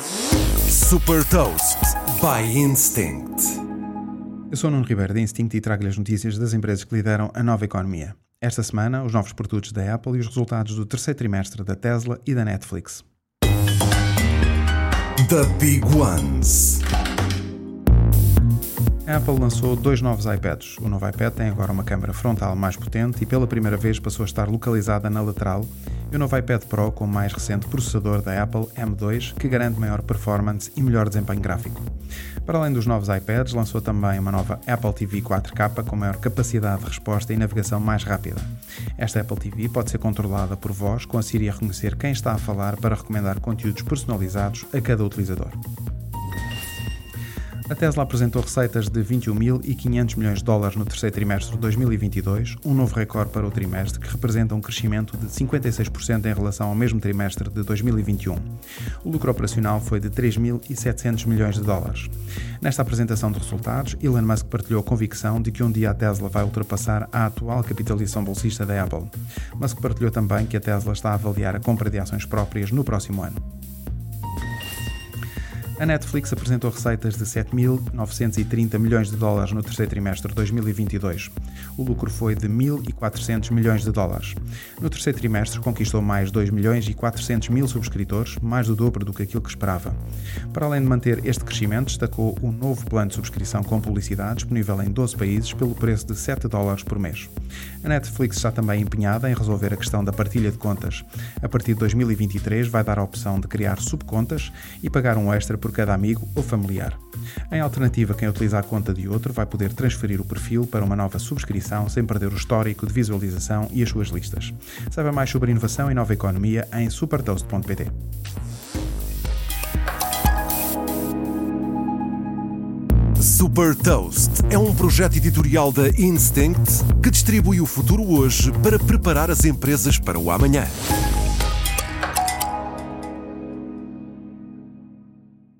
Super Toast by Instinct. Eu sou o Nuno Ribeiro da Instinct e trago-lhe as notícias das empresas que lideram a nova economia. Esta semana, os novos produtos da Apple e os resultados do terceiro trimestre da Tesla e da Netflix. The Big Ones. A Apple lançou dois novos iPads. O novo iPad tem agora uma câmera frontal mais potente e pela primeira vez passou a estar localizada na lateral, e o novo iPad Pro com o mais recente processador da Apple M2, que garante maior performance e melhor desempenho gráfico. Para além dos novos iPads, lançou também uma nova Apple TV 4K com maior capacidade de resposta e navegação mais rápida. Esta Apple TV pode ser controlada por voz, com a Siri a reconhecer quem está a falar para recomendar conteúdos personalizados a cada utilizador. A Tesla apresentou receitas de 21.500 milhões de dólares no terceiro trimestre de 2022, um novo recorde para o trimestre que representa um crescimento de 56% em relação ao mesmo trimestre de 2021. O lucro operacional foi de 3.700 milhões de dólares. Nesta apresentação de resultados, Elon Musk partilhou a convicção de que um dia a Tesla vai ultrapassar a atual capitalização bolsista da Apple. Musk partilhou também que a Tesla está a avaliar a compra de ações próprias no próximo ano. A Netflix apresentou receitas de 7.930 milhões de dólares no terceiro trimestre de 2022. O lucro foi de 1.400 milhões de dólares. No terceiro trimestre conquistou mais 2 milhões e 400 mil subscritores, mais do dobro do que aquilo que esperava. Para além de manter este crescimento, destacou o um novo plano de subscrição com publicidade disponível em 12 países pelo preço de 7 dólares por mês. A Netflix está também empenhada em resolver a questão da partilha de contas. A partir de 2023 vai dar a opção de criar subcontas e pagar um extra por cada amigo ou familiar. Em alternativa, quem utiliza a conta de outro vai poder transferir o perfil para uma nova subscrição sem perder o histórico de visualização e as suas listas. Saiba mais sobre inovação e nova economia em supertoast.pt. Super Toast é um projeto editorial da Instinct que distribui o futuro hoje para preparar as empresas para o amanhã.